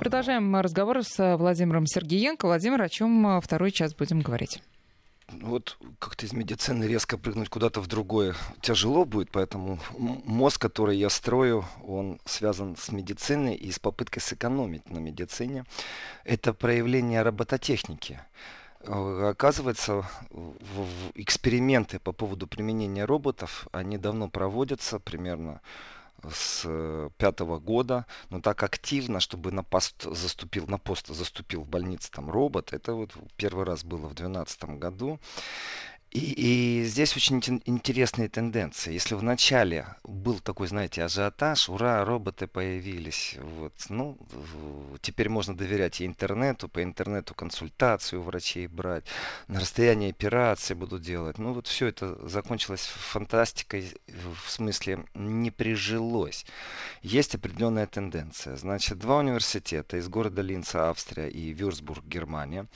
Продолжаем разговор с Владимиром Сергеенко. Владимир, о чем второй час будем говорить? вот как-то из медицины резко прыгнуть куда-то в другое тяжело будет, поэтому мозг, который я строю, он связан с медициной и с попыткой сэкономить на медицине. Это проявление робототехники. Э, оказывается, эксперименты по поводу применения роботов, они давно проводятся, примерно с э, пятого года, но так активно, чтобы на пост заступил, на пост заступил в больнице там робот, это вот первый раз было в 2012 году. И, и здесь очень интересные тенденции. Если в начале был такой, знаете, ажиотаж, ура, роботы появились, вот, ну, теперь можно доверять и интернету, по интернету консультацию врачей брать, на расстоянии операции будут делать. Ну, вот все это закончилось фантастикой, в смысле не прижилось. Есть определенная тенденция. Значит, два университета из города Линца, Австрия и Вюрсбург, Германия,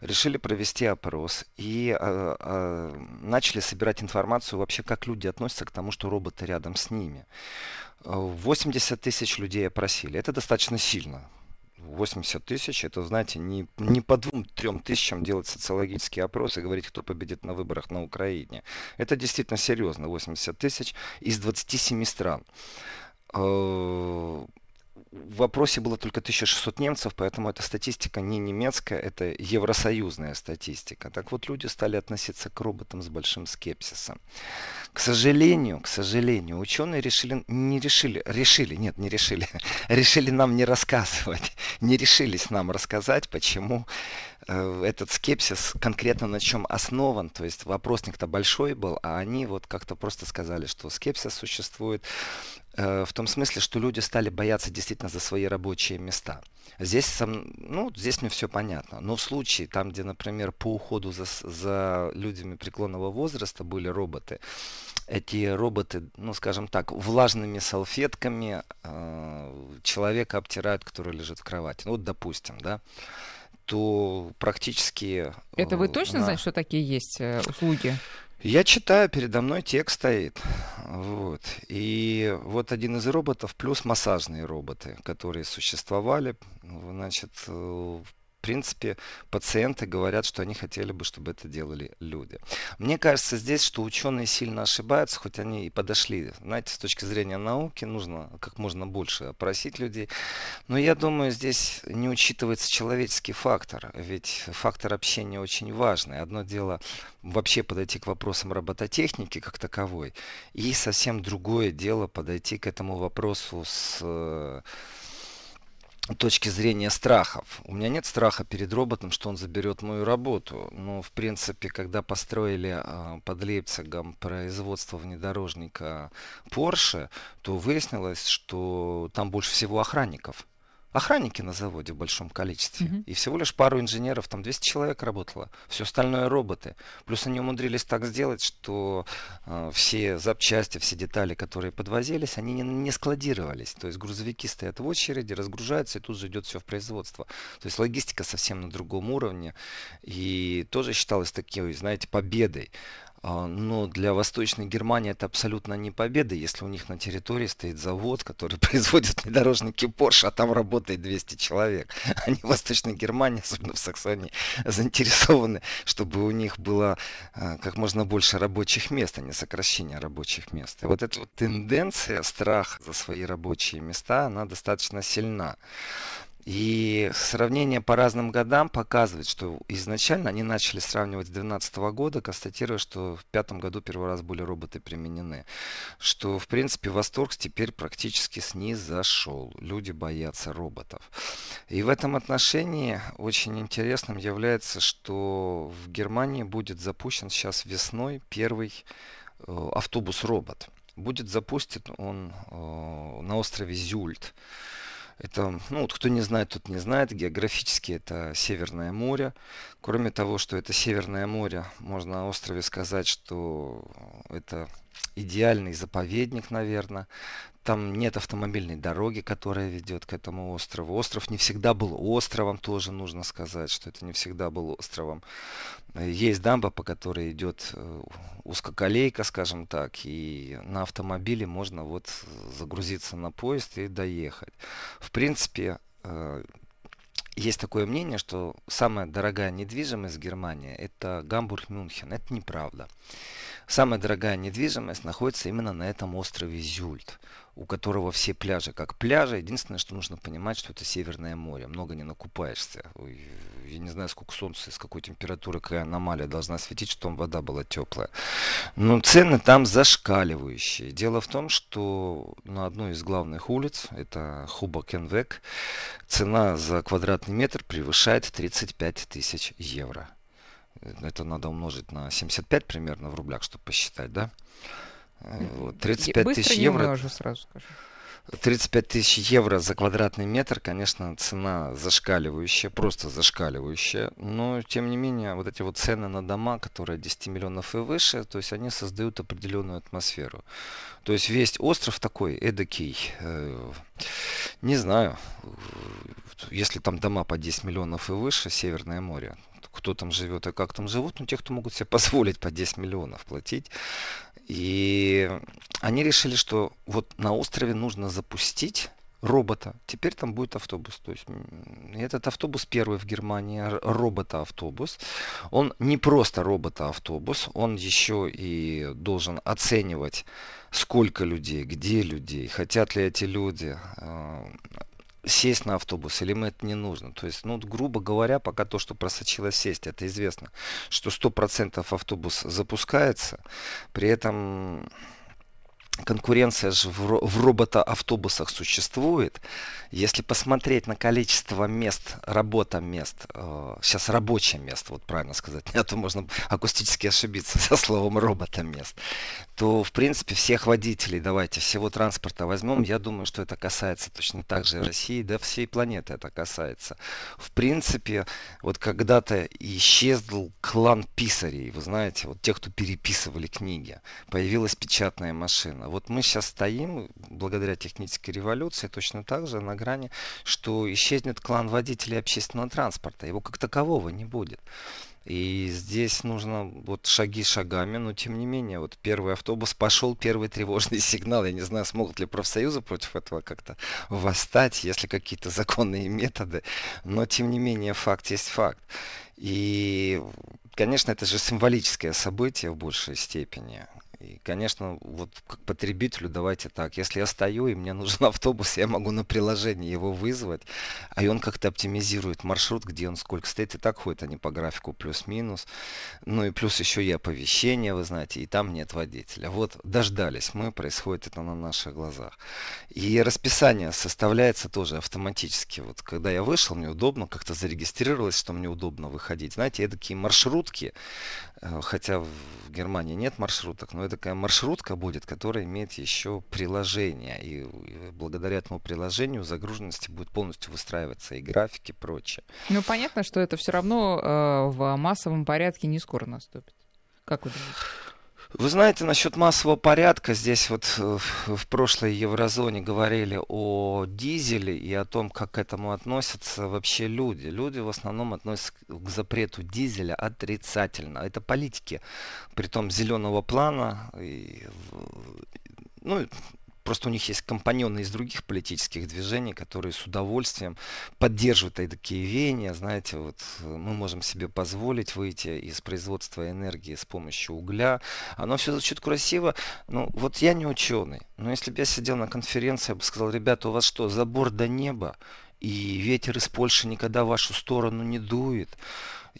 решили провести опрос и а, а, начали собирать информацию вообще, как люди относятся к тому, что роботы рядом с ними. 80 тысяч людей опросили. Это достаточно сильно. 80 тысяч, это, знаете, не, не по двум-трем тысячам делать социологический опрос и говорить, кто победит на выборах на Украине. Это действительно серьезно. 80 тысяч из 27 стран в вопросе было только 1600 немцев, поэтому эта статистика не немецкая, это евросоюзная статистика. Так вот, люди стали относиться к роботам с большим скепсисом. К сожалению, к сожалению, ученые решили, не решили, решили, нет, не решили, решили нам не рассказывать, не решились нам рассказать, почему э, этот скепсис конкретно на чем основан. То есть вопросник-то большой был, а они вот как-то просто сказали, что скепсис существует в том смысле, что люди стали бояться действительно за свои рабочие места. Здесь, ну, здесь мне все понятно. Но в случае, там, где, например, по уходу за, за людьми преклонного возраста были роботы, эти роботы, ну, скажем так, влажными салфетками э, человека обтирают, который лежит в кровати. Ну, вот, допустим, да то практически... Это вы э, точно на... знаете, что такие есть э, услуги? Я читаю, передо мной текст стоит. Вот. И вот один из роботов, плюс массажные роботы, которые существовали, значит, э, принципе, пациенты говорят, что они хотели бы, чтобы это делали люди. Мне кажется здесь, что ученые сильно ошибаются, хоть они и подошли. Знаете, с точки зрения науки нужно как можно больше опросить людей. Но я думаю, здесь не учитывается человеческий фактор. Ведь фактор общения очень важный. Одно дело вообще подойти к вопросам робототехники как таковой. И совсем другое дело подойти к этому вопросу с точки зрения страхов. У меня нет страха перед роботом, что он заберет мою работу. Но, в принципе, когда построили э, под Лейпцигом производство внедорожника Porsche, то выяснилось, что там больше всего охранников охранники на заводе в большом количестве. Mm-hmm. И всего лишь пару инженеров, там 200 человек работало. Все остальное роботы. Плюс они умудрились так сделать, что э, все запчасти, все детали, которые подвозились, они не, не складировались. То есть грузовики стоят в очереди, разгружаются, и тут же идет все в производство. То есть логистика совсем на другом уровне. И тоже считалось такой, знаете, победой. А, но для Восточной Германии это абсолютно не победа, если у них на территории стоит завод, который производит внедорожники Porsche, а там работает 200 человек. Они в Восточной Германии, особенно в Саксонии, заинтересованы, чтобы у них было а, как можно больше рабочих мест, а не сокращение рабочих мест. И вот эта вот тенденция, страх за свои рабочие места, она достаточно сильна. И сравнение по разным годам показывает, что изначально они начали сравнивать с 2012 года, констатируя, что в пятом году первый раз были роботы применены. Что, в принципе, восторг теперь практически снизошел. Люди боятся роботов. И в этом отношении очень интересным является, что в Германии будет запущен сейчас весной первый э, автобус-робот. Будет запустен он э, на острове Зюльт. Это, ну вот кто не знает, тот не знает. Географически это Северное море. Кроме того, что это Северное море, можно о острове сказать, что это идеальный заповедник, наверное. Там нет автомобильной дороги, которая ведет к этому острову. Остров не всегда был островом, тоже нужно сказать, что это не всегда был островом. Есть дамба, по которой идет э, узкоколейка, скажем так, и на автомобиле можно вот загрузиться на поезд и доехать. В принципе, э, есть такое мнение, что самая дорогая недвижимость Германии это Гамбург-Мюнхен. Это неправда. Самая дорогая недвижимость находится именно на этом острове Зюльт у которого все пляжи как пляжи. Единственное, что нужно понимать, что это Северное море. Много не накупаешься. Я не знаю, сколько солнца, с какой температуры, какая аномалия должна светить, чтобы вода была теплая. Но цены там зашкаливающие. Дело в том, что на одной из главных улиц, это Хубакенвек, цена за квадратный метр превышает 35 тысяч евро. Это надо умножить на 75 примерно в рублях, чтобы посчитать, да? 35 Быстро тысяч евро. умножу, сразу скажу. 35 тысяч евро за квадратный метр, конечно, цена зашкаливающая, просто зашкаливающая. Но, тем не менее, вот эти вот цены на дома, которые 10 миллионов и выше, то есть они создают определенную атмосферу. То есть весь остров такой эдакий, э, не знаю, если там дома по 10 миллионов и выше, Северное море, кто там живет и как там живут, ну, те, кто могут себе позволить по 10 миллионов платить, и они решили, что вот на острове нужно запустить робота. Теперь там будет автобус. То есть этот автобус первый в Германии, робота-автобус. Он не просто робота-автобус, он еще и должен оценивать, сколько людей, где людей, хотят ли эти люди а, сесть на автобус, или им это не нужно. То есть, ну, грубо говоря, пока то, что просочилось сесть, это известно, что 100% автобус запускается, при этом конкуренция же в, в робота-автобусах существует. Если посмотреть на количество мест, работа мест, э, сейчас рабочее место, вот правильно сказать, а то можно акустически ошибиться со словом робота мест, то, в принципе, всех водителей, давайте, всего транспорта возьмем, я думаю, что это касается точно так же России, да всей планеты это касается. В принципе, вот когда-то исчезнул клан писарей, вы знаете, вот тех, кто переписывали книги, появилась печатная машина вот мы сейчас стоим, благодаря технической революции, точно так же на грани, что исчезнет клан водителей общественного транспорта. Его как такового не будет. И здесь нужно вот шаги шагами, но тем не менее, вот первый автобус пошел, первый тревожный сигнал. Я не знаю, смогут ли профсоюзы против этого как-то восстать, если какие-то законные методы. Но тем не менее, факт есть факт. И, конечно, это же символическое событие в большей степени. И, конечно, вот как потребителю давайте так. Если я стою и мне нужен автобус, я могу на приложении его вызвать, а он как-то оптимизирует маршрут, где он сколько стоит. И так ходит они по графику плюс-минус. Ну и плюс еще и оповещение, вы знаете, и там нет водителя. Вот дождались мы, происходит это на наших глазах. И расписание составляется тоже автоматически. Вот когда я вышел, мне удобно, как-то зарегистрировалось, что мне удобно выходить. Знаете, такие маршрутки, хотя в Германии нет маршруток, но такая маршрутка будет, которая имеет еще приложение. И благодаря этому приложению загруженности будет полностью выстраиваться и графики и прочее. Ну, понятно, что это все равно э, в массовом порядке не скоро наступит. Как вы думаете? Вы знаете, насчет массового порядка, здесь вот э, в прошлой еврозоне говорили о дизеле и о том, как к этому относятся вообще люди. Люди в основном относятся к запрету дизеля отрицательно. Это политики, при том зеленого плана. И, ну, Просто у них есть компаньоны из других политических движений, которые с удовольствием поддерживают такие веяния. Знаете, вот э, мы можем себе позволить выйти из производства энергии с помощью угля. Оно все звучит красиво. Ну, вот я не ученый. Но если бы я сидел на конференции, я бы сказал, ребята, у вас что, забор до неба? И ветер из Польши никогда в вашу сторону не дует.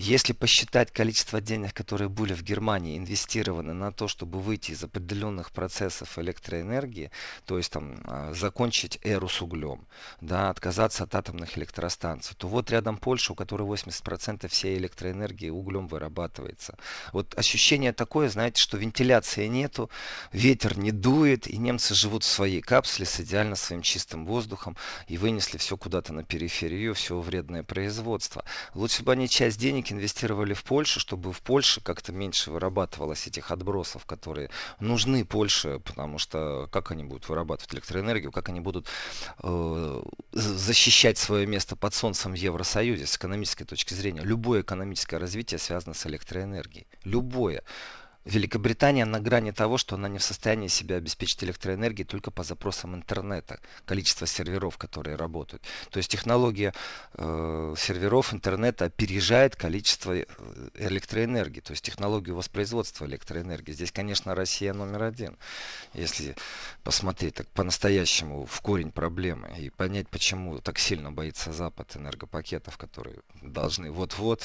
Если посчитать количество денег, которые были в Германии инвестированы на то, чтобы выйти из определенных процессов электроэнергии, то есть там а, закончить эру с углем, да, отказаться от атомных электростанций, то вот рядом Польша, у которой 80% всей электроэнергии углем вырабатывается. Вот ощущение такое, знаете, что вентиляции нету, ветер не дует, и немцы живут в своей капсуле с идеально своим чистым воздухом и вынесли все куда-то на периферию, все вредное производство. Лучше бы они часть денег денег инвестировали в Польшу, чтобы в Польше как-то меньше вырабатывалось этих отбросов, которые нужны Польше, потому что как они будут вырабатывать электроэнергию, как они будут э, защищать свое место под солнцем в Евросоюзе с экономической точки зрения. Любое экономическое развитие связано с электроэнергией. Любое Великобритания на грани того, что она не в состоянии себя обеспечить электроэнергией только по запросам интернета, количество серверов, которые работают. То есть технология э, серверов интернета опережает количество э, электроэнергии, то есть технологию воспроизводства электроэнергии. Здесь, конечно, Россия номер один, если посмотреть так по-настоящему в корень проблемы и понять, почему так сильно боится Запад энергопакетов, которые должны вот-вот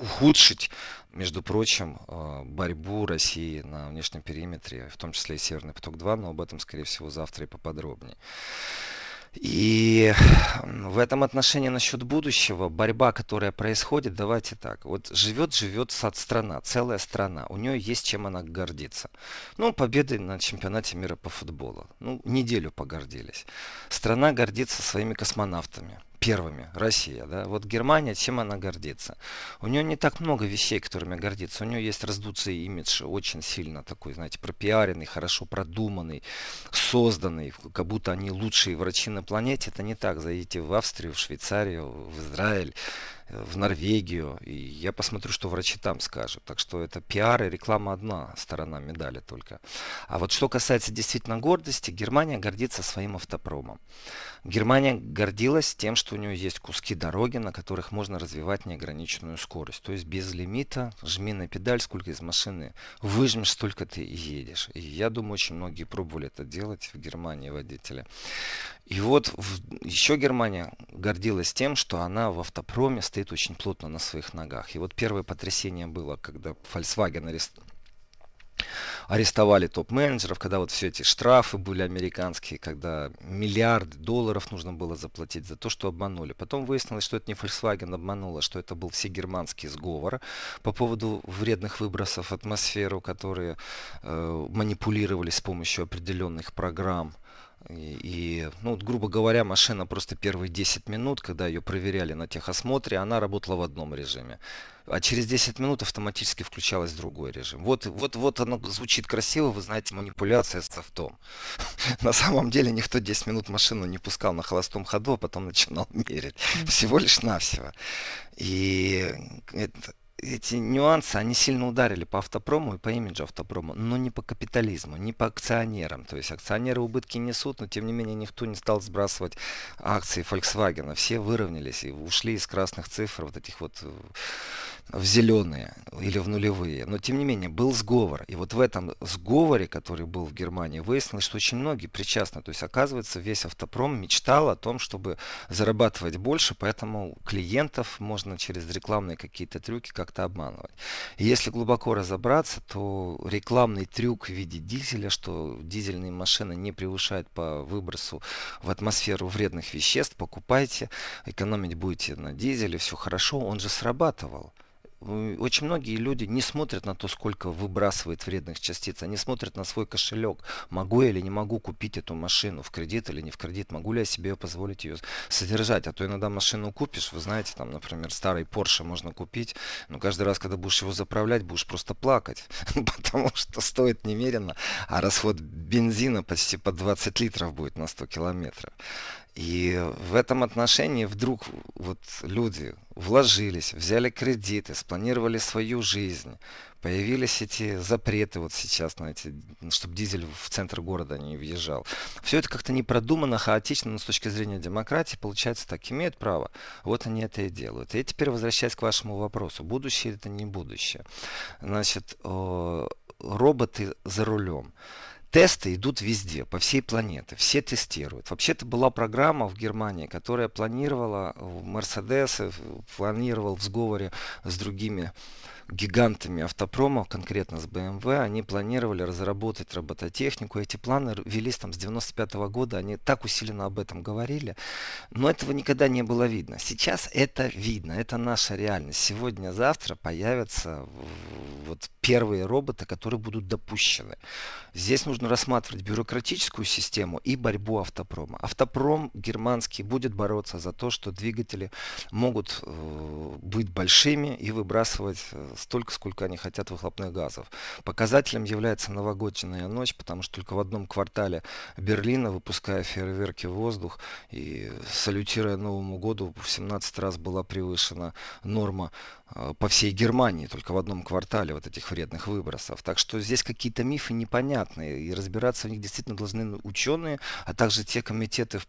ухудшить, между прочим, э, борьбу России на внешнем периметре, в том числе и Северный поток-2, но об этом, скорее всего, завтра и поподробнее. И в этом отношении насчет будущего, борьба, которая происходит, давайте так. Вот живет, живет страна, целая страна. У нее есть чем она гордиться. Ну, победы на чемпионате мира по футболу. Ну, неделю погордились. Страна гордится своими космонавтами первыми, Россия, да, вот Германия, чем она гордится? У нее не так много вещей, которыми гордится. У нее есть раздуться имидж, очень сильно такой, знаете, пропиаренный, хорошо продуманный, созданный, как будто они лучшие врачи на планете. Это не так. Зайдите в Австрию, в Швейцарию, в Израиль, в Норвегию, и я посмотрю, что врачи там скажут. Так что это пиар и реклама одна сторона медали только. А вот что касается действительно гордости, Германия гордится своим автопромом. Германия гордилась тем, что у нее есть куски дороги, на которых можно развивать неограниченную скорость. То есть без лимита, жми на педаль, сколько из машины выжмешь, столько ты и едешь. И я думаю, очень многие пробовали это делать в Германии водители. И вот в, еще Германия гордилась тем, что она в автопроме стоит очень плотно на своих ногах. И вот первое потрясение было, когда Volkswagen арест... арестовали топ-менеджеров, когда вот все эти штрафы были американские, когда миллиарды долларов нужно было заплатить за то, что обманули. Потом выяснилось, что это не Volkswagen обманула, что это был всегерманский сговор по поводу вредных выбросов в атмосферу, которые э, манипулировали с помощью определенных программ и, ну, грубо говоря, машина просто первые 10 минут, когда ее проверяли на техосмотре, она работала в одном режиме. А через 10 минут автоматически включалась другой режим. Вот, вот, вот оно звучит красиво, вы знаете, манипуляция с автом. На самом деле никто 10 минут машину не пускал на холостом ходу, а потом начинал мерить. Всего лишь навсего. И это, эти нюансы, они сильно ударили по автопрому и по имиджу автопрома, но не по капитализму, не по акционерам. То есть акционеры убытки несут, но тем не менее никто не стал сбрасывать акции Volkswagen. Все выровнялись и ушли из красных цифр вот этих вот э, в зеленые или в нулевые. Но тем не менее был сговор. И вот в этом сговоре, который был в Германии, выяснилось, что очень многие причастны. То есть оказывается весь автопром мечтал о том, чтобы зарабатывать больше, поэтому клиентов можно через рекламные какие-то трюки как-то обманывать. Если глубоко разобраться, то рекламный трюк в виде дизеля, что дизельные машины не превышают по выбросу в атмосферу вредных веществ, покупайте, экономить будете на дизеле, все хорошо, он же срабатывал очень многие люди не смотрят на то, сколько выбрасывает вредных частиц. Они смотрят на свой кошелек. Могу я или не могу купить эту машину в кредит или не в кредит? Могу ли я себе позволить ее содержать? А то иногда машину купишь, вы знаете, там, например, старый Porsche можно купить, но каждый раз, когда будешь его заправлять, будешь просто плакать, потому что стоит немерено, а расход бензина почти по 20 литров будет на 100 километров. И в этом отношении вдруг вот люди вложились, взяли кредиты, спланировали свою жизнь. Появились эти запреты вот сейчас, на эти, чтобы дизель в центр города не въезжал. Все это как-то не продумано, хаотично, но с точки зрения демократии получается так. Имеют право. Вот они это и делают. И теперь возвращаясь к вашему вопросу. Будущее это не будущее. Значит, роботы за рулем. Тесты идут везде, по всей планете. Все тестируют. Вообще-то была программа в Германии, которая планировала Мерседесы, планировал в сговоре с другими гигантами автопрома, конкретно с BMW, они планировали разработать робототехнику. Эти планы велись там с 95 -го года, они так усиленно об этом говорили, но этого никогда не было видно. Сейчас это видно, это наша реальность. Сегодня-завтра появятся вот первые роботы, которые будут допущены. Здесь нужно рассматривать бюрократическую систему и борьбу автопрома. Автопром германский будет бороться за то, что двигатели могут э, быть большими и выбрасывать э, столько, сколько они хотят выхлопных газов. Показателем является новогодняя ночь, потому что только в одном квартале Берлина, выпуская фейерверки в воздух и салютируя Новому году, в 17 раз была превышена норма э, по всей Германии, только в одном квартале вот этих вредных выбросов. Так что здесь какие-то мифы непонятные, и разбираться в них действительно должны ученые, а также те комитеты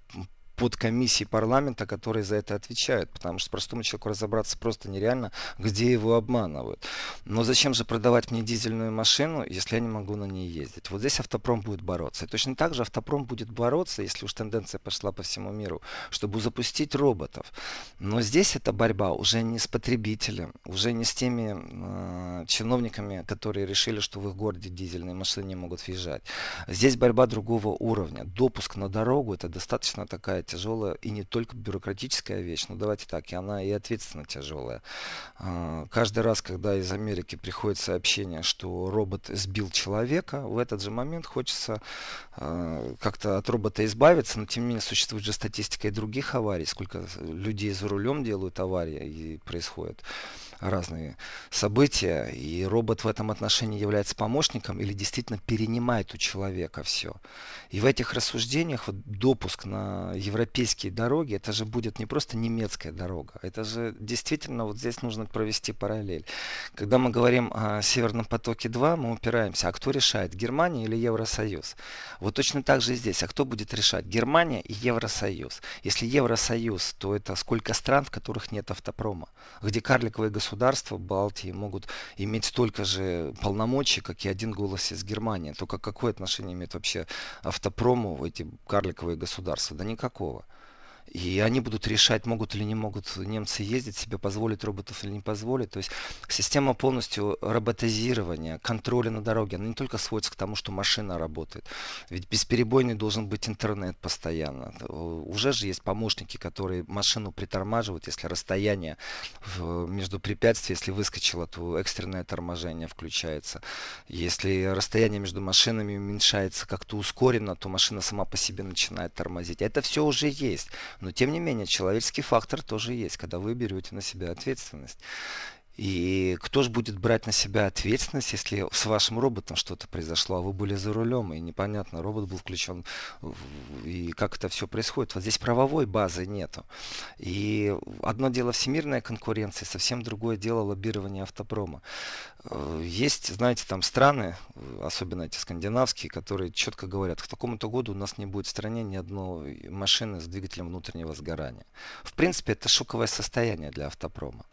подкомиссии парламента, которые за это отвечают, потому что простому человеку разобраться просто нереально, где его обманывают. Но зачем же продавать мне дизельную машину, если я не могу на ней ездить? Вот здесь автопром будет бороться. И точно так же автопром будет бороться, если уж тенденция пошла по всему миру, чтобы запустить роботов. Но здесь эта борьба уже не с потребителем, уже не с теми э, чиновниками, которые решили, что в их городе дизельные машины не могут въезжать. Здесь борьба другого уровня. Допуск на дорогу это достаточно такая тяжелая и не только бюрократическая вещь, но давайте так, и она и ответственно тяжелая. А, каждый раз, когда из Америки приходит сообщение, что робот сбил человека, в этот же момент хочется а, как-то от робота избавиться, но тем не менее существует же статистика и других аварий, сколько людей за рулем делают аварии и происходит разные события, и робот в этом отношении является помощником или действительно перенимает у человека все. И в этих рассуждениях вот допуск на европейские дороги, это же будет не просто немецкая дорога, это же действительно вот здесь нужно провести параллель. Когда мы говорим о Северном потоке 2, мы упираемся, а кто решает, Германия или Евросоюз? Вот точно так же и здесь, а кто будет решать, Германия и Евросоюз? Если Евросоюз, то это сколько стран, в которых нет автопрома, где карликовые государства государства Балтии могут иметь столько же полномочий, как и один голос из Германии. Только какое отношение имеет вообще автопрому эти карликовые государства? Да никакого. И они будут решать, могут или не могут немцы ездить, себе позволить роботов или не позволить. То есть система полностью роботизирования, контроля на дороге, она не только сводится к тому, что машина работает. Ведь бесперебойный должен быть интернет постоянно. Уже же есть помощники, которые машину притормаживают, если расстояние между препятствиями, если выскочило, то экстренное торможение включается. Если расстояние между машинами уменьшается как-то ускоренно, то машина сама по себе начинает тормозить. Это все уже есть. Но тем не менее, человеческий фактор тоже есть, когда вы берете на себя ответственность. И кто же будет брать на себя ответственность, если с вашим роботом что-то произошло, а вы были за рулем, и непонятно, робот был включен, и как это все происходит. Вот здесь правовой базы нету. И одно дело всемирная конкуренция, совсем другое дело лоббирование автопрома. Э, есть, знаете, там страны, особенно эти скандинавские, которые четко говорят, к такому-то году у нас не будет в стране ни одной машины с двигателем внутреннего сгорания. В принципе, это шоковое состояние для автопрома.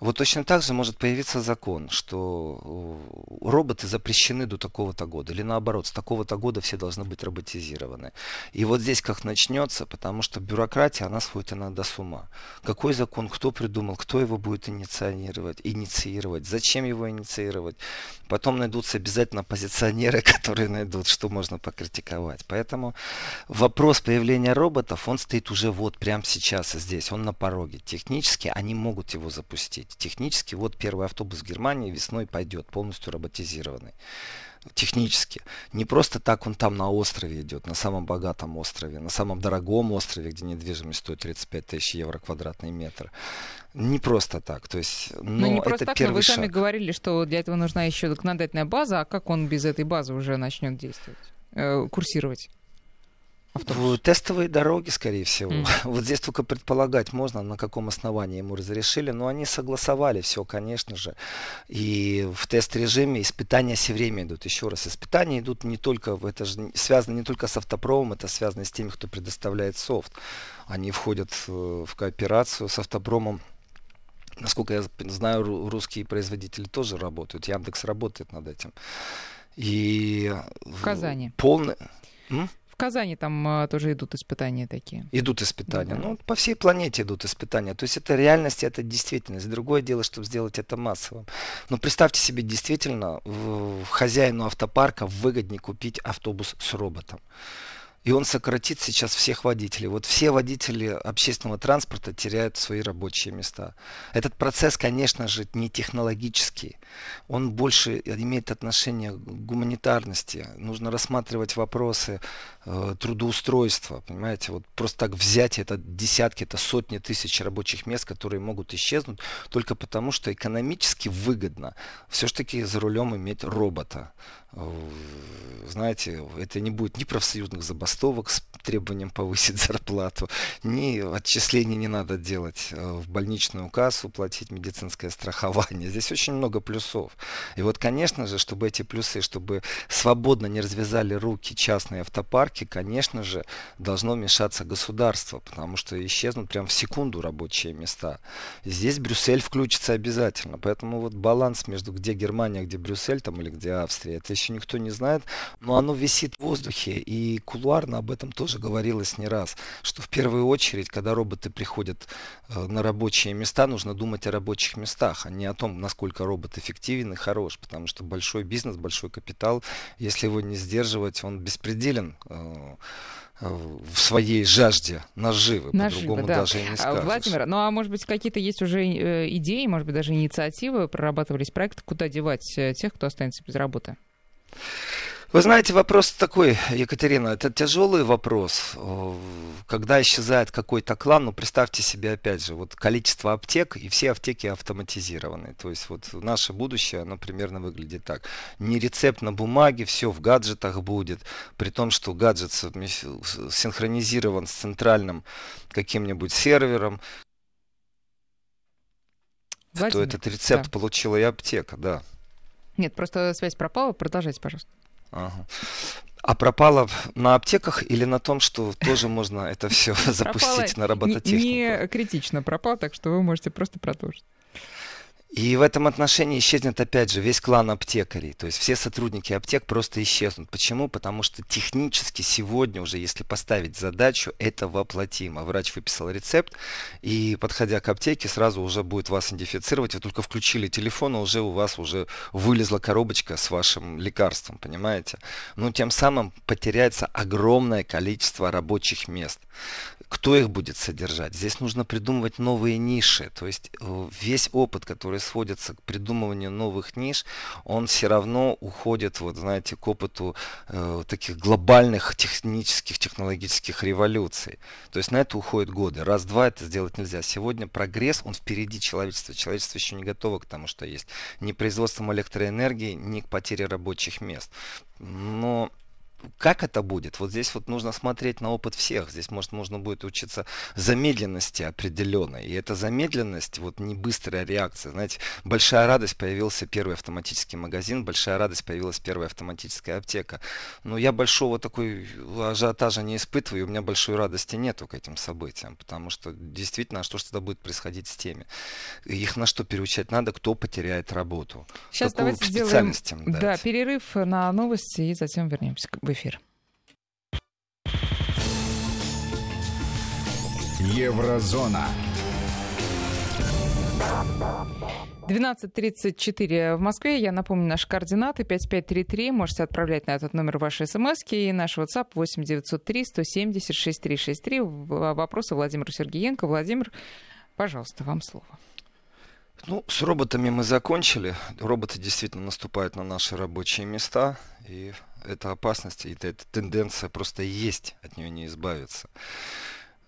Вот точно так же может появиться закон, что э, роботы запрещены до такого-то года. Или наоборот, с такого-то года все должны быть роботизированы. И вот здесь как начнется, потому что бюрократия, она сходит иногда с ума. Какой закон, кто придумал, кто его будет инициировать, инициировать, зачем его инициировать. Потом найдутся обязательно позиционеры, которые найдут, что можно покритиковать. Поэтому вопрос появления роботов, он стоит уже вот прямо сейчас и здесь, он на пороге. Технически они могут его запустить. Технически вот первый автобус в Германии весной пойдет, полностью роботизированный технически. Не просто так он там на острове идет, на самом богатом острове, на самом дорогом острове, где недвижимость стоит 35 тысяч евро квадратный метр. Не просто так. То есть, но ну, не просто это так, но вы шаг. сами говорили, что для этого нужна еще законодательная база, а как он без этой базы уже начнет действовать, э, курсировать? Автобус? Тестовые дороги, скорее всего. Mm. Вот здесь только предполагать можно, на каком основании ему разрешили, но они согласовали все, конечно же. И в тест-режиме испытания все время идут. Еще раз, испытания идут не только, это же связано не только с автопромом, это связано с теми, кто предоставляет софт. Они входят э, в кооперацию с автопромом. Насколько я знаю, русские производители тоже работают. Яндекс работает над этим. И в Казани. Полный... Казани там а, тоже идут испытания такие. Идут испытания. Да. Ну, по всей планете идут испытания. То есть это реальность, это действительность. Другое дело, чтобы сделать это массовым. Но представьте себе, действительно, хозяину автопарка выгоднее купить автобус с роботом и он сократит сейчас всех водителей. Вот все водители общественного транспорта теряют свои рабочие места. Этот процесс, конечно же, не технологический. Он больше имеет отношение к гуманитарности. Нужно рассматривать вопросы э, трудоустройства. Понимаете, вот просто так взять это десятки, это сотни тысяч рабочих мест, которые могут исчезнуть только потому, что экономически выгодно все-таки за рулем иметь робота. знаете, это не будет ни профсоюзных забастовок с требованием повысить зарплату, ни отчислений не надо делать э, в больничную кассу, платить медицинское страхование. Здесь очень много плюсов. И вот, конечно же, чтобы эти плюсы, чтобы свободно не развязали руки частные автопарки, конечно же, должно вмешаться государство, потому что исчезнут прям в секунду рабочие места. Здесь Брюссель включится обязательно. Поэтому вот баланс между где Германия, где Брюссель там или где Австрия, это еще никто не знает но оно висит в воздухе, и кулуарно об этом тоже говорилось не раз, что в первую очередь, когда роботы приходят э, на рабочие места, нужно думать о рабочих местах, а не о том, насколько робот эффективен и хорош, потому что большой бизнес, большой капитал, если его не сдерживать, он беспределен э, в своей жажде наживы, наживы по-другому да. даже и не а, скажешь. Владимир, ну а может быть какие-то есть уже э, идеи, может быть даже инициативы, прорабатывались проекты, куда девать тех, кто останется без работы? Вы знаете, вопрос такой, Екатерина, это тяжелый вопрос. Когда исчезает какой-то клан, ну представьте себе опять же, вот количество аптек, и все аптеки автоматизированы. То есть вот наше будущее, оно примерно выглядит так. Не рецепт на бумаге, все в гаджетах будет, при том, что гаджет синхронизирован с центральным каким-нибудь сервером, Владимир, то этот рецепт да. получила и аптека, да. Нет, просто связь пропала. Продолжайте, пожалуйста. Ага. А пропало на аптеках или на том, что тоже можно это все запустить на робототехнику? Не критично пропало, так что вы можете просто продолжить. И в этом отношении исчезнет опять же весь клан аптекарей. То есть все сотрудники аптек просто исчезнут. Почему? Потому что технически сегодня уже, если поставить задачу, это воплотимо. Врач выписал рецепт, и подходя к аптеке, сразу уже будет вас идентифицировать. Вы только включили телефон, и уже у вас уже вылезла коробочка с вашим лекарством, понимаете? Ну, тем самым потеряется огромное количество рабочих мест кто их будет содержать? Здесь нужно придумывать новые ниши. То есть э, весь опыт, который сводится к придумыванию новых ниш, он все равно уходит, вот знаете, к опыту э, таких глобальных технических, технологических революций. То есть на это уходят годы. Раз-два это сделать нельзя. Сегодня прогресс, он впереди человечества. Человечество еще не готово к тому, что есть. Ни производством электроэнергии, ни к потере рабочих мест. Но как это будет? Вот здесь вот нужно смотреть на опыт всех. Здесь, может, нужно будет учиться замедленности определенной. И эта замедленность, вот не быстрая реакция. Знаете, большая радость появился первый автоматический магазин, большая радость появилась первая автоматическая аптека. Но я большого такой ажиотажа не испытываю, у меня большой радости нету к этим событиям, потому что действительно, а что же тогда будет происходить с теми? Их на что переучать надо, кто потеряет работу? Сейчас Какую давайте сделаем да, перерыв на новости и затем вернемся в эфир. Еврозона. 12.34 в Москве. Я напомню наши координаты. 5533. Можете отправлять на этот номер ваши смс И наш WhatsApp 8903 170 6363. Вопросы Владимиру Сергеенко. Владимир, пожалуйста, вам слово. Ну, с роботами мы закончили. Роботы действительно наступают на наши рабочие места. И эта опасность, и эта тенденция просто есть. От нее не избавиться.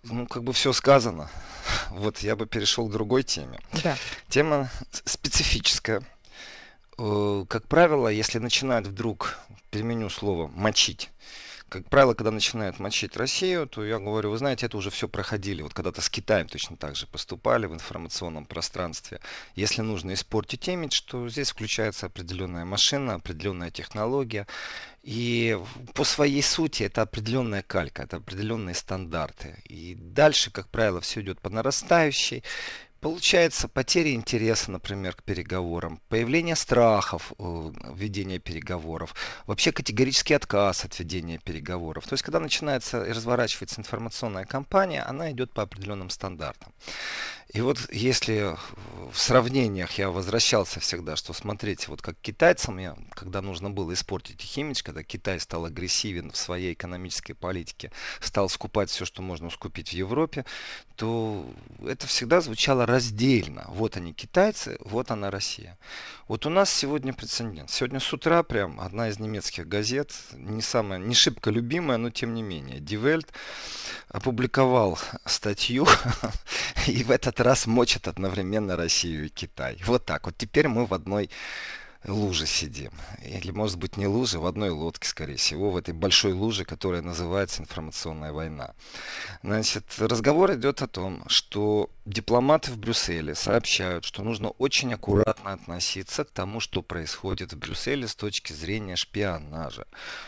Ну, как бы все сказано. Вот я бы перешел к другой теме. Да. Тема специфическая. Э, как правило, если начинают вдруг, применю слово, мочить, как правило, когда начинают мочить Россию, то я говорю, вы знаете, это уже все проходили. Вот когда-то с Китаем точно так же поступали в информационном пространстве. Если нужно испортить имидж, то здесь включается определенная машина, определенная технология. И по своей сути это определенная калька, это определенные стандарты. И дальше, как правило, все идет по нарастающей. Получается потеря интереса, например, к переговорам, появление страхов э, ведения переговоров, вообще категорический отказ от ведения переговоров. То есть, когда начинается и разворачивается информационная кампания, она идет по определенным стандартам. И вот если в сравнениях я возвращался всегда, что смотрите, вот как китайцам, я, когда нужно было испортить их имидж, когда Китай стал агрессивен в своей экономической политике, стал скупать все, что можно скупить в Европе, то это всегда звучало раздельно. Вот они китайцы, вот она Россия. Вот у нас сегодня прецедент. Сегодня с утра прям одна из немецких газет, не самая, не шибко любимая, но тем не менее, Die Welt опубликовал статью, и в этот раз мочат одновременно Россию и Китай. Вот так вот. Теперь мы в одной луже сидим. Или, может быть, не луже, в одной лодке, скорее всего, в этой большой луже, которая называется информационная война. Значит, разговор идет о том, что дипломаты в Брюсселе сообщают, что нужно очень аккуратно относиться к тому, что происходит в Брюсселе с точки зрения шпионажа.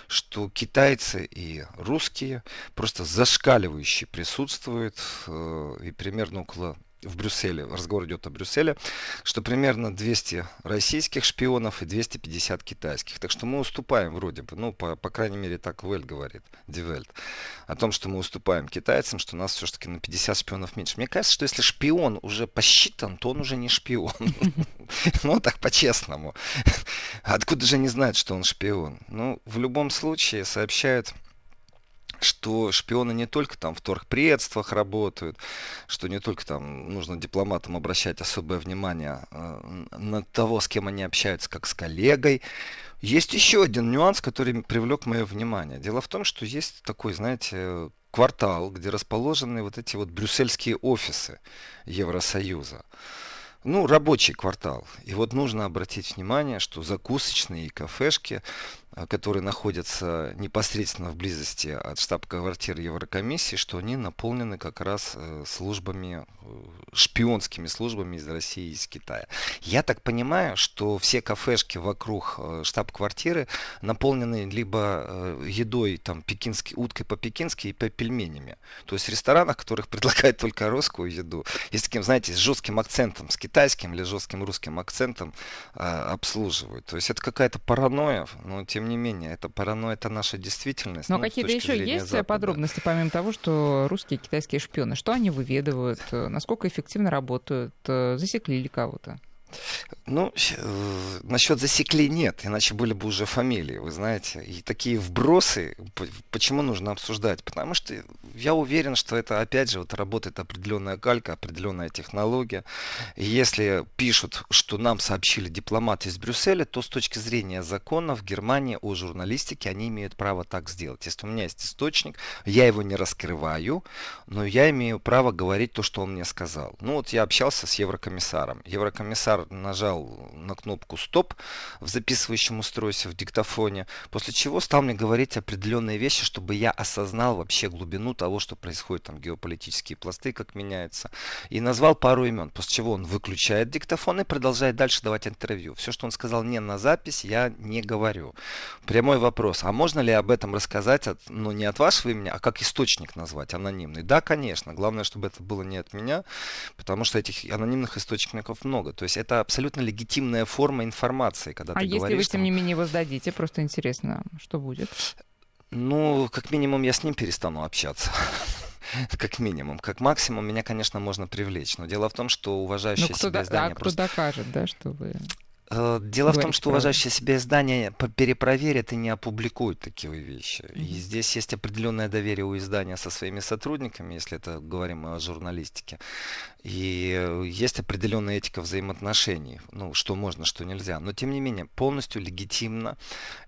Что китайцы и русские просто зашкаливающие присутствуют, э, и примерно около в Брюсселе, разговор идет о Брюсселе, что примерно 200 российских шпионов и 250 китайских. Так что мы уступаем вроде бы, ну, по, по крайней мере, так Вель говорит, Дивельт, о том, что мы уступаем китайцам, что у нас все-таки на 50 шпионов меньше. Мне кажется, что если шпион уже посчитан, то он уже не шпион. Ну, так по-честному. Откуда же не знать, что он шпион? Ну, в любом случае сообщают что шпионы не только там в торгпредствах работают, что не только там нужно дипломатам обращать особое внимание э, на того, с кем они общаются, как с коллегой. Есть еще один нюанс, который привлек мое внимание. Дело в том, что есть такой, знаете, квартал, где расположены вот эти вот брюссельские офисы Евросоюза ну, рабочий квартал. И вот нужно обратить внимание, что закусочные и кафешки которые находятся непосредственно в близости от штаб-квартиры Еврокомиссии, что они наполнены как раз э, службами, шпионскими службами из России и из Китая. Я так понимаю, что все кафешки вокруг штаб-квартиры наполнены либо едой, там, пекинской, уткой по-пекински и по пельменями. То есть в ресторанах, которых предлагают только русскую еду, и с таким, знаете, с жестким акцентом, с китайским или жестким русским акцентом обслуживают. То есть это какая-то паранойя, но тем тем не менее, это паранойя, это наша действительность. Но ну, какие-то еще есть Запада. подробности, помимо того, что русские и китайские шпионы, что они выведывают, насколько эффективно работают, засекли ли кого-то? Ну, э, насчет засекли нет, иначе были бы уже фамилии, вы знаете. И такие вбросы, почему нужно обсуждать? Потому что я уверен, что это, опять же, вот работает определенная калька, определенная технология. И если пишут, что нам сообщили дипломаты из Брюсселя, то с точки зрения закона в Германии о журналистике они имеют право так сделать. Если у меня есть источник, я его не раскрываю, но я имею право говорить то, что он мне сказал. Ну вот я общался с еврокомиссаром. Еврокомиссар нажал на кнопку «Стоп» в записывающем устройстве, в диктофоне, после чего стал мне говорить определенные вещи, чтобы я осознал вообще глубину того, что происходит, там геополитические пласты, как меняются, и назвал пару имен, после чего он выключает диктофон и продолжает дальше давать интервью. Все, что он сказал не на запись, я не говорю. Прямой вопрос, а можно ли об этом рассказать, от, ну не от вашего имени, а как источник назвать, анонимный? Да, конечно, главное, чтобы это было не от меня, потому что этих анонимных источников много. То есть это абсолютно легитимная форма информации, когда а ты если говоришь... вы, тем не менее, его сдадите, просто интересно, что будет? Ну, как минимум, я с ним перестану общаться как минимум. Как максимум меня, конечно, можно привлечь. Но дело в том, что уважающее ну, себя издание... А просто... кто докажет, да, что вы... Э, дело в том, что уважающее себя издание перепроверит и не опубликует такие вещи. Mm-hmm. И здесь есть определенное доверие у издания со своими сотрудниками, если это говорим о журналистике. И э, есть определенная этика взаимоотношений, ну, что можно, что нельзя. Но, тем не менее, полностью легитимно,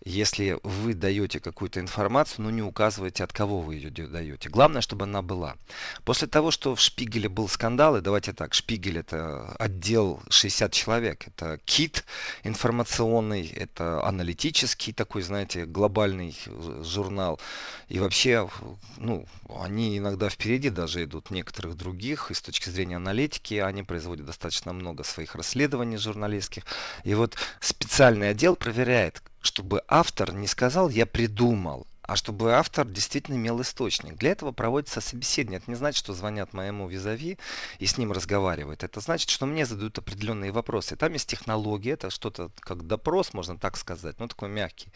если вы даете какую-то информацию, но не указываете, от кого вы ее даете. Главное, чтобы она была. После того, что в Шпигеле был скандал, и давайте так, Шпигель это отдел 60 человек, это кит информационный, это аналитический такой, знаете, глобальный журнал. И вообще, ну, они иногда впереди даже идут некоторых других, и с точки зрения аналитики они производят достаточно много своих расследований журналистских. И вот специальный отдел проверяет, чтобы автор не сказал «я придумал», а чтобы автор действительно имел источник. Для этого проводится собеседование. Это не значит, что звонят моему визави и с ним разговаривают. Это значит, что мне задают определенные вопросы. Там есть технология, это что-то как допрос, можно так сказать, ну такой мягкий,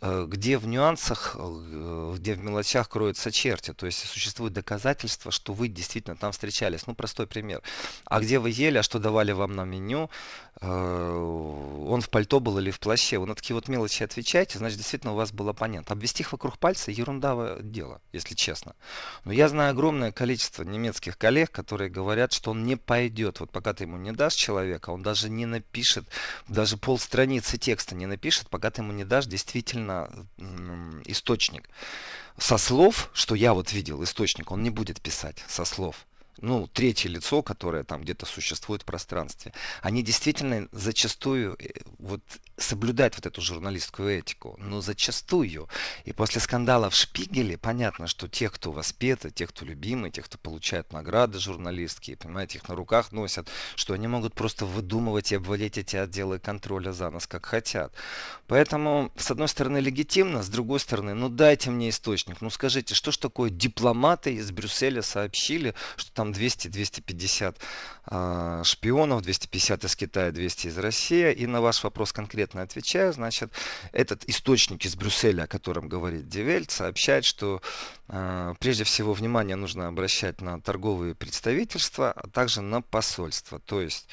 э, где в нюансах, э, где в мелочах кроются черти. То есть существует доказательства, что вы действительно там встречались. Ну простой пример. А где вы ели, а что давали вам на меню, э, он в пальто был или в плаще. Вы на такие вот мелочи отвечаете, значит действительно у вас был оппонент. Обвести их вокруг пальца ерундавое дело, если честно. Но я знаю огромное количество немецких коллег, которые говорят, что он не пойдет. Вот пока ты ему не дашь человека, он даже не напишет, даже полстраницы текста не напишет, пока ты ему не дашь действительно источник. Со слов, что я вот видел источник, он не будет писать со слов ну, третье лицо, которое там где-то существует в пространстве, они действительно зачастую э, вот соблюдать вот эту журналистскую этику, но зачастую. И после скандала в Шпигеле понятно, что те, кто воспеты, те, кто любимы, те, кто получают награды журналистские, понимаете, их на руках носят, что они могут просто выдумывать и обводить эти отделы контроля за нас как хотят. Поэтому, с одной стороны, легитимно, с другой стороны, ну дайте мне источник, ну скажите, что ж такое дипломаты из Брюсселя сообщили, что там 200-250 э, шпионов, 250 из Китая, 200 из России, и на ваш вопрос конкретно отвечаю, значит, этот источник из Брюсселя, о котором говорит Die Welt, сообщает, что э, прежде всего внимание нужно обращать на торговые представительства, а также на посольства, то есть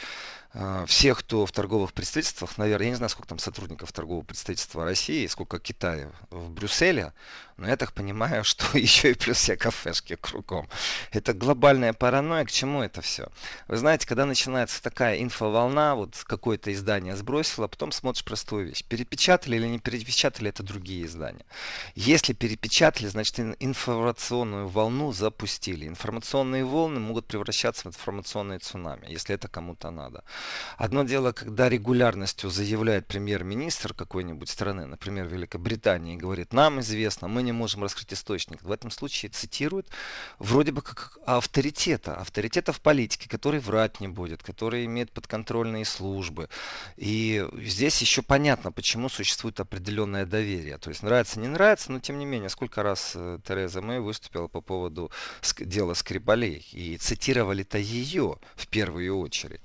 всех, кто в торговых представительствах, наверное, я не знаю, сколько там сотрудников торгового представительства России, сколько Китая в Брюсселе, но я так понимаю, что еще и плюс все кафешки кругом. Это глобальная паранойя. К чему это все? Вы знаете, когда начинается такая инфоволна, вот какое-то издание сбросило, а потом смотришь простую вещь. Перепечатали или не перепечатали, это другие издания. Если перепечатали, значит информационную волну запустили. Информационные волны могут превращаться в информационные цунами, если это кому-то надо. Одно дело, когда регулярностью заявляет премьер-министр какой-нибудь страны, например, Великобритании, и говорит, нам известно, мы не можем раскрыть источник. В этом случае цитирует вроде бы как авторитета, авторитета в политике, который врать не будет, который имеет подконтрольные службы. И здесь еще понятно, почему существует определенное доверие. То есть нравится, не нравится, но тем не менее, сколько раз э, Тереза Мэй выступила по поводу дела Скрипалей. И цитировали-то ее в первую очередь.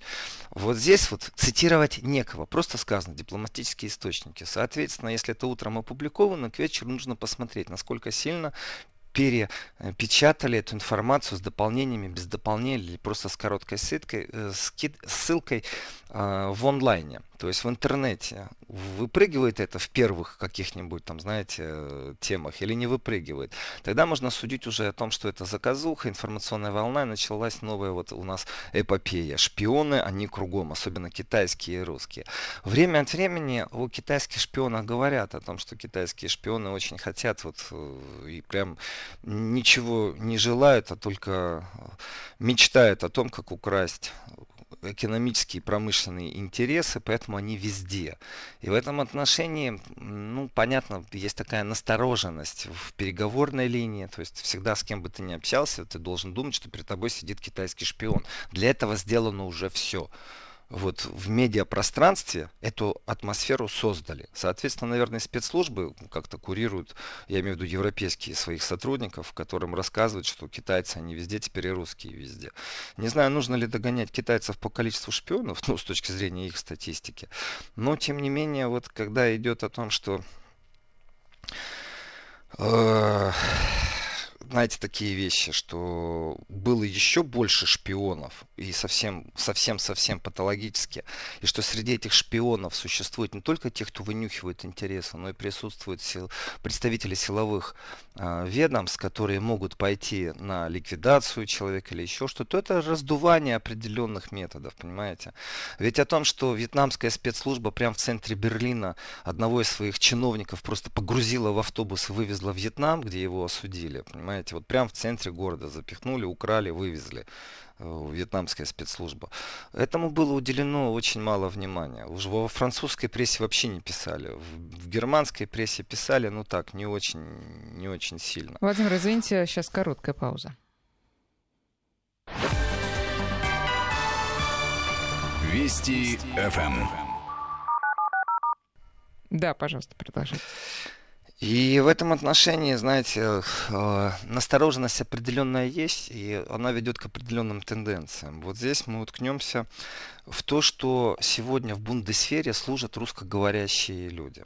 Вот здесь вот цитировать некого, просто сказано дипломатические источники. Соответственно, если это утром опубликовано, к вечеру нужно посмотреть, насколько сильно перепечатали эту информацию с дополнениями, без дополнений или просто с короткой ссылкой, э, ссылкой э, в онлайне, то есть в интернете. Выпрыгивает это в первых каких-нибудь там, знаете, темах или не выпрыгивает. Тогда можно судить уже о том, что это заказуха, информационная волна, и началась новая вот у нас эпопея. Шпионы, они кругом, особенно китайские и русские. Время от времени о китайских шпионах говорят о том, что китайские шпионы очень хотят вот э, и прям ничего не желают, а только мечтают о том, как украсть экономические и промышленные интересы, поэтому они везде. И в этом отношении, ну, понятно, есть такая настороженность в переговорной линии, то есть всегда с кем бы ты ни общался, ты должен думать, что перед тобой сидит китайский шпион. Для этого сделано уже все вот в медиапространстве эту атмосферу создали. Соответственно, наверное, спецслужбы как-то курируют, я имею в виду европейские своих сотрудников, которым рассказывают, что китайцы, они везде, теперь и русские везде. Не знаю, нужно ли догонять китайцев по количеству шпионов, ну, с точки зрения их статистики. Но, тем не менее, вот когда идет о том, что э, знаете, такие вещи, что было еще больше шпионов, и совсем, совсем, совсем патологически, и что среди этих шпионов существует не только те, кто вынюхивает интересы, но и присутствуют сил, представители силовых э, ведомств, которые могут пойти на ликвидацию человека или еще что-то, это раздувание определенных методов, понимаете? Ведь о том, что вьетнамская спецслужба прямо в центре Берлина одного из своих чиновников просто погрузила в автобус и вывезла в Вьетнам, где его осудили, понимаете? Знаете, вот прямо в центре города запихнули, украли, вывезли э, вьетнамская спецслужба. Этому было уделено очень мало внимания. Уже во французской прессе вообще не писали. В, в германской прессе писали, ну так, не очень, не очень сильно. Владимир, извините, сейчас короткая пауза. Вести ФМ. Да, пожалуйста, продолжите. И в этом отношении, знаете, э, настороженность определенная есть, и она ведет к определенным тенденциям. Вот здесь мы уткнемся в то, что сегодня в бундесфере служат русскоговорящие люди.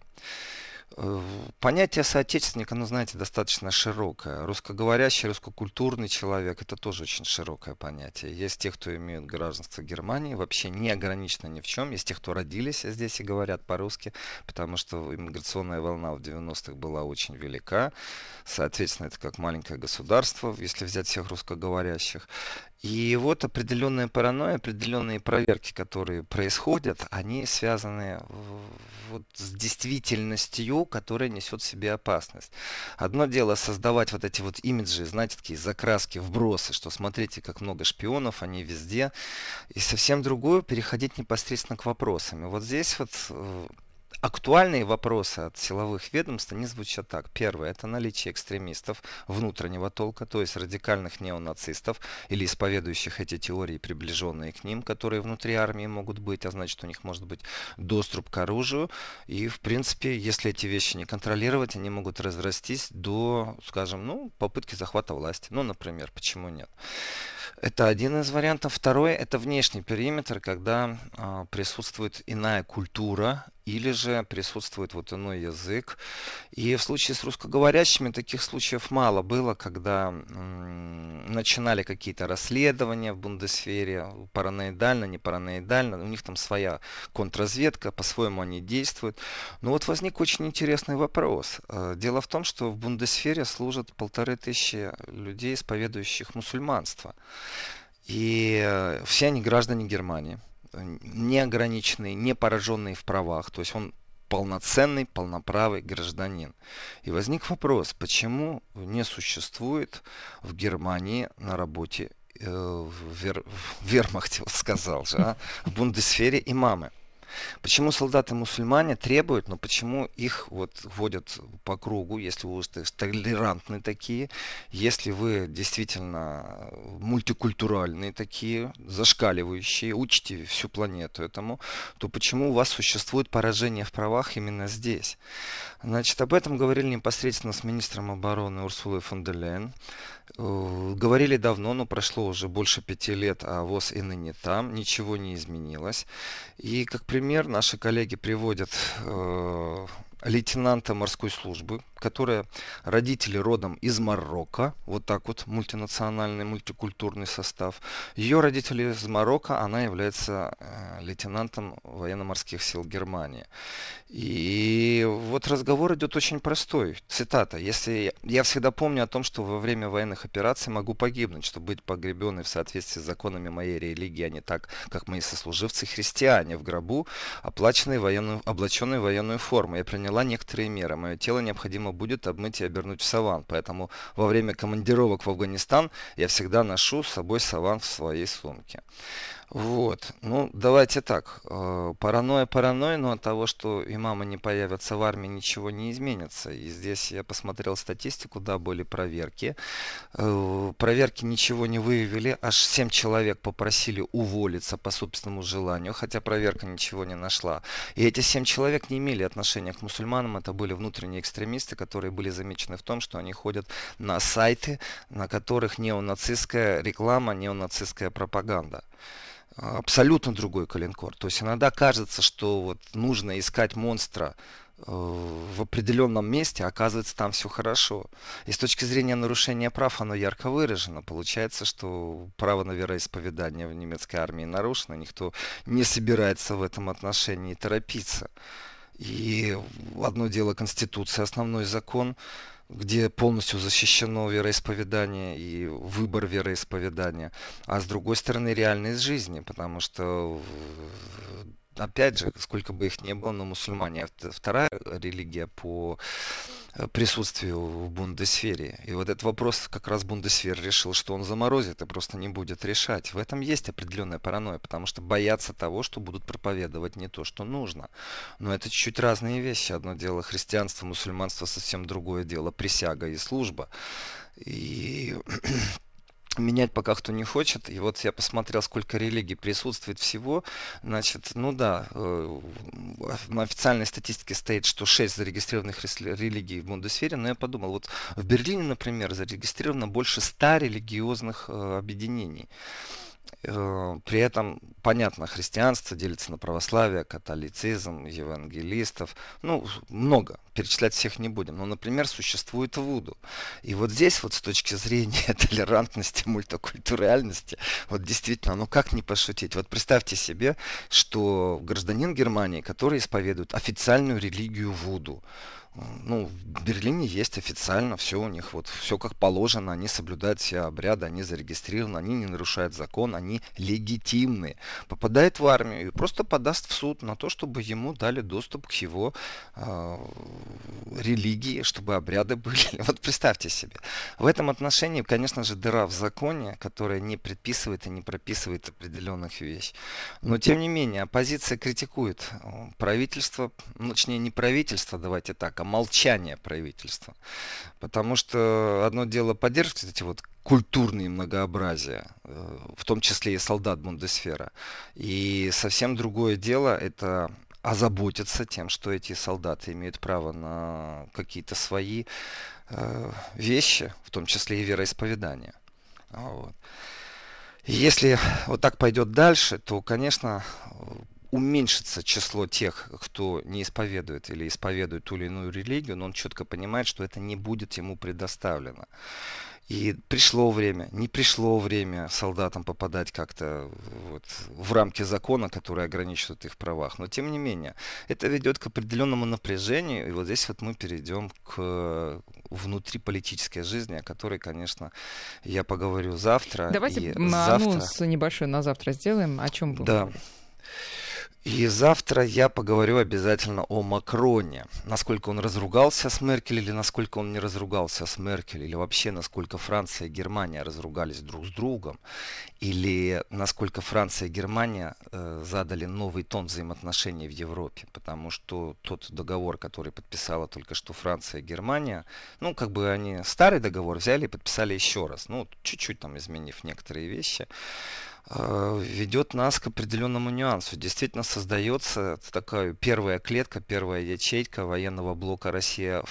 Понятие соотечественника, ну, знаете, достаточно широкое. Русскоговорящий, русскокультурный человек, это тоже очень широкое понятие. Есть те, кто имеют гражданство Германии, вообще не ограничено ни в чем. Есть те, кто родились здесь и говорят по-русски, потому что иммиграционная волна в 90-х была очень велика. Соответственно, это как маленькое государство, если взять всех русскоговорящих. И вот определенная паранойя, определенные проверки, которые происходят, они связаны вот с действительностью, которая несет в себе опасность. Одно дело создавать вот эти вот имиджи, знаете, такие закраски, вбросы, что смотрите, как много шпионов, они везде. И совсем другое переходить непосредственно к вопросам. И вот здесь вот э, актуальные вопросы от силовых ведомств, они звучат так. Первое, это наличие экстремистов внутреннего толка, то есть радикальных неонацистов или исповедующих эти теории, приближенные к ним, которые внутри армии могут быть, а значит у них может быть доступ к оружию. И, в принципе, если эти вещи не контролировать, они могут разрастись до, скажем, ну, попытки захвата власти. Ну, например, почему нет? Это один из вариантов. Второй – это внешний периметр, когда э, присутствует иная культура или же присутствует вот иной язык. И в случае с русскоговорящими таких случаев мало было, когда м, начинали какие-то расследования в Бундесфере, параноидально, не параноидально, у них там своя контрразведка, по-своему они действуют. Но вот возник очень интересный вопрос. Э, дело в том, что в Бундесфере служат полторы тысячи людей, исповедующих мусульманство. И э, все они граждане Германии неограниченный, не пораженный в правах. То есть он полноценный, полноправый гражданин. И возник вопрос, почему не существует в Германии на работе э, в, вер, в вермахте, вот сказал же, а, в бундесфере имамы. Почему солдаты-мусульмане требуют, но почему их вот вводят по кругу, если вы толерантные такие, если вы действительно мультикультуральные такие, зашкаливающие, учите всю планету этому, то почему у вас существует поражение в правах именно здесь? Значит, об этом говорили непосредственно с министром обороны Урсулой фон дер Лейн. Э, говорили давно, но прошло уже больше пяти лет, а ВОЗ и ныне там, ничего не изменилось. И как пример наши коллеги приводят э, лейтенанта морской службы, которая родители родом из Марокко, вот так вот мультинациональный, мультикультурный состав. Ее родители из Марокко, она является э, лейтенантом военно-морских сил Германии. И вот разговор идет очень простой. Цитата. Если я всегда помню о том, что во время военных операций могу погибнуть, чтобы быть погребенной в соответствии с законами моей религии, а не так, как мои сослуживцы христиане в гробу, оплаченные военную, облаченные военную форму. Я приняла некоторые меры. Мое тело необходимо будет обмыть и обернуть в саван. Поэтому во время командировок в Афганистан я всегда ношу с собой саван в своей сумке. Вот. Ну, давайте так. Э, паранойя паранойя, но от того, что имамы не появятся в армии, ничего не изменится. И здесь я посмотрел статистику, да, были проверки. Э, проверки ничего не выявили. Аж 7 человек попросили уволиться по собственному желанию, хотя проверка ничего не нашла. И эти 7 человек не имели отношения к мусульманам. Это были внутренние экстремисты, которые были замечены в том, что они ходят на сайты, на которых неонацистская реклама, неонацистская пропаганда абсолютно другой коленкор. То есть иногда кажется, что вот нужно искать монстра э, в определенном месте, а оказывается там все хорошо. И с точки зрения нарушения прав оно ярко выражено. Получается, что право на вероисповедание в немецкой армии нарушено, никто не собирается в этом отношении торопиться. И одно дело Конституция, основной закон, где полностью защищено вероисповедание и выбор вероисповедания, а с другой стороны реальность жизни, потому что опять же, сколько бы их ни было, но мусульмане вторая религия по э, присутствию в Бундесфере. И вот этот вопрос как раз Бундесфер решил, что он заморозит и просто не будет решать. В этом есть определенная паранойя, потому что боятся того, что будут проповедовать не то, что нужно. Но это чуть-чуть разные вещи. Одно дело христианство, мусульманство совсем другое дело. Присяга и служба. И менять пока кто не хочет. И вот я посмотрел, сколько религий присутствует всего. Значит, ну да, э, на официальной статистике стоит, что 6 зарегистрированных религий в Бундесфере, но я подумал, вот в Берлине, например, зарегистрировано больше 100 религиозных э, объединений. Э, при этом, понятно, христианство делится на православие, католицизм, евангелистов. Ну, много. Перечислять всех не будем. Но, например, существует Вуду. И вот здесь вот с точки зрения толерантности, мультикультуральности, вот действительно, ну как не пошутить? Вот представьте себе, что гражданин Германии, который исповедует официальную религию Вуду, ну, в Берлине есть официально все у них, вот все как положено, они соблюдают все обряды, они зарегистрированы, они не нарушают закон, они легитимны. Попадает в армию и просто подаст в суд на то, чтобы ему дали доступ к его э, религии, чтобы обряды были. Вот представьте себе. В этом отношении, конечно же, дыра в законе, которая не предписывает и не прописывает определенных вещей. Но, тем не менее, оппозиция критикует правительство, ну, точнее, не правительство, давайте так, а молчание правительства. Потому что одно дело поддерживать эти вот культурные многообразия, э, в том числе и солдат Бундесфера. И совсем другое дело это озаботиться тем, что эти солдаты имеют право на какие-то свои э, вещи, в том числе и вероисповедание. Вот. если вот так пойдет дальше, то, конечно, уменьшится число тех, кто не исповедует или исповедует ту или иную религию, но он четко понимает, что это не будет ему предоставлено. И пришло время, не пришло время солдатам попадать как-то вот в рамки закона, которые ограничивают их правах. Но тем не менее, это ведет к определенному напряжению. И вот здесь вот мы перейдем к внутриполитической жизни, о которой, конечно, я поговорю завтра. Давайте анонс завтра... небольшой на завтра сделаем. О чем будем да. говорить? И завтра я поговорю обязательно о Макроне. Насколько он разругался с Меркель или насколько он не разругался с Меркель. Или вообще насколько Франция и Германия разругались друг с другом. Или насколько Франция и Германия э, задали новый тон взаимоотношений в Европе. Потому что тот договор, который подписала только что Франция и Германия, ну как бы они старый договор взяли и подписали еще раз. Ну чуть-чуть там изменив некоторые вещи. Э, ведет нас к определенному нюансу. Действительно создается такая первая клетка, первая ячейка военного блока Россия,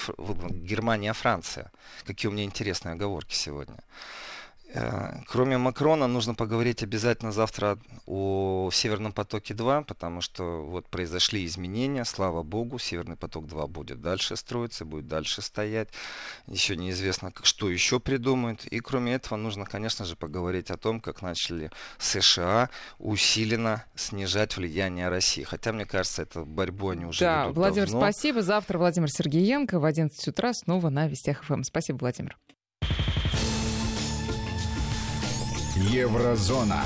Германия, Франция. Какие у меня интересные оговорки сегодня. Э, кроме Макрона, нужно поговорить обязательно завтра о Северном потоке-2, потому что вот произошли изменения, слава богу, Северный поток-2 будет дальше строиться, будет дальше стоять. Еще неизвестно, что еще придумают. И кроме этого, нужно, конечно же, поговорить о том, как начали США усиленно снижать влияние России. Хотя, мне кажется, это борьбу они уже Да, Владимир, давно. спасибо. Завтра Владимир Сергеенко в 11 утра снова на Вестях ФМ. Спасибо, Владимир. Еврозона.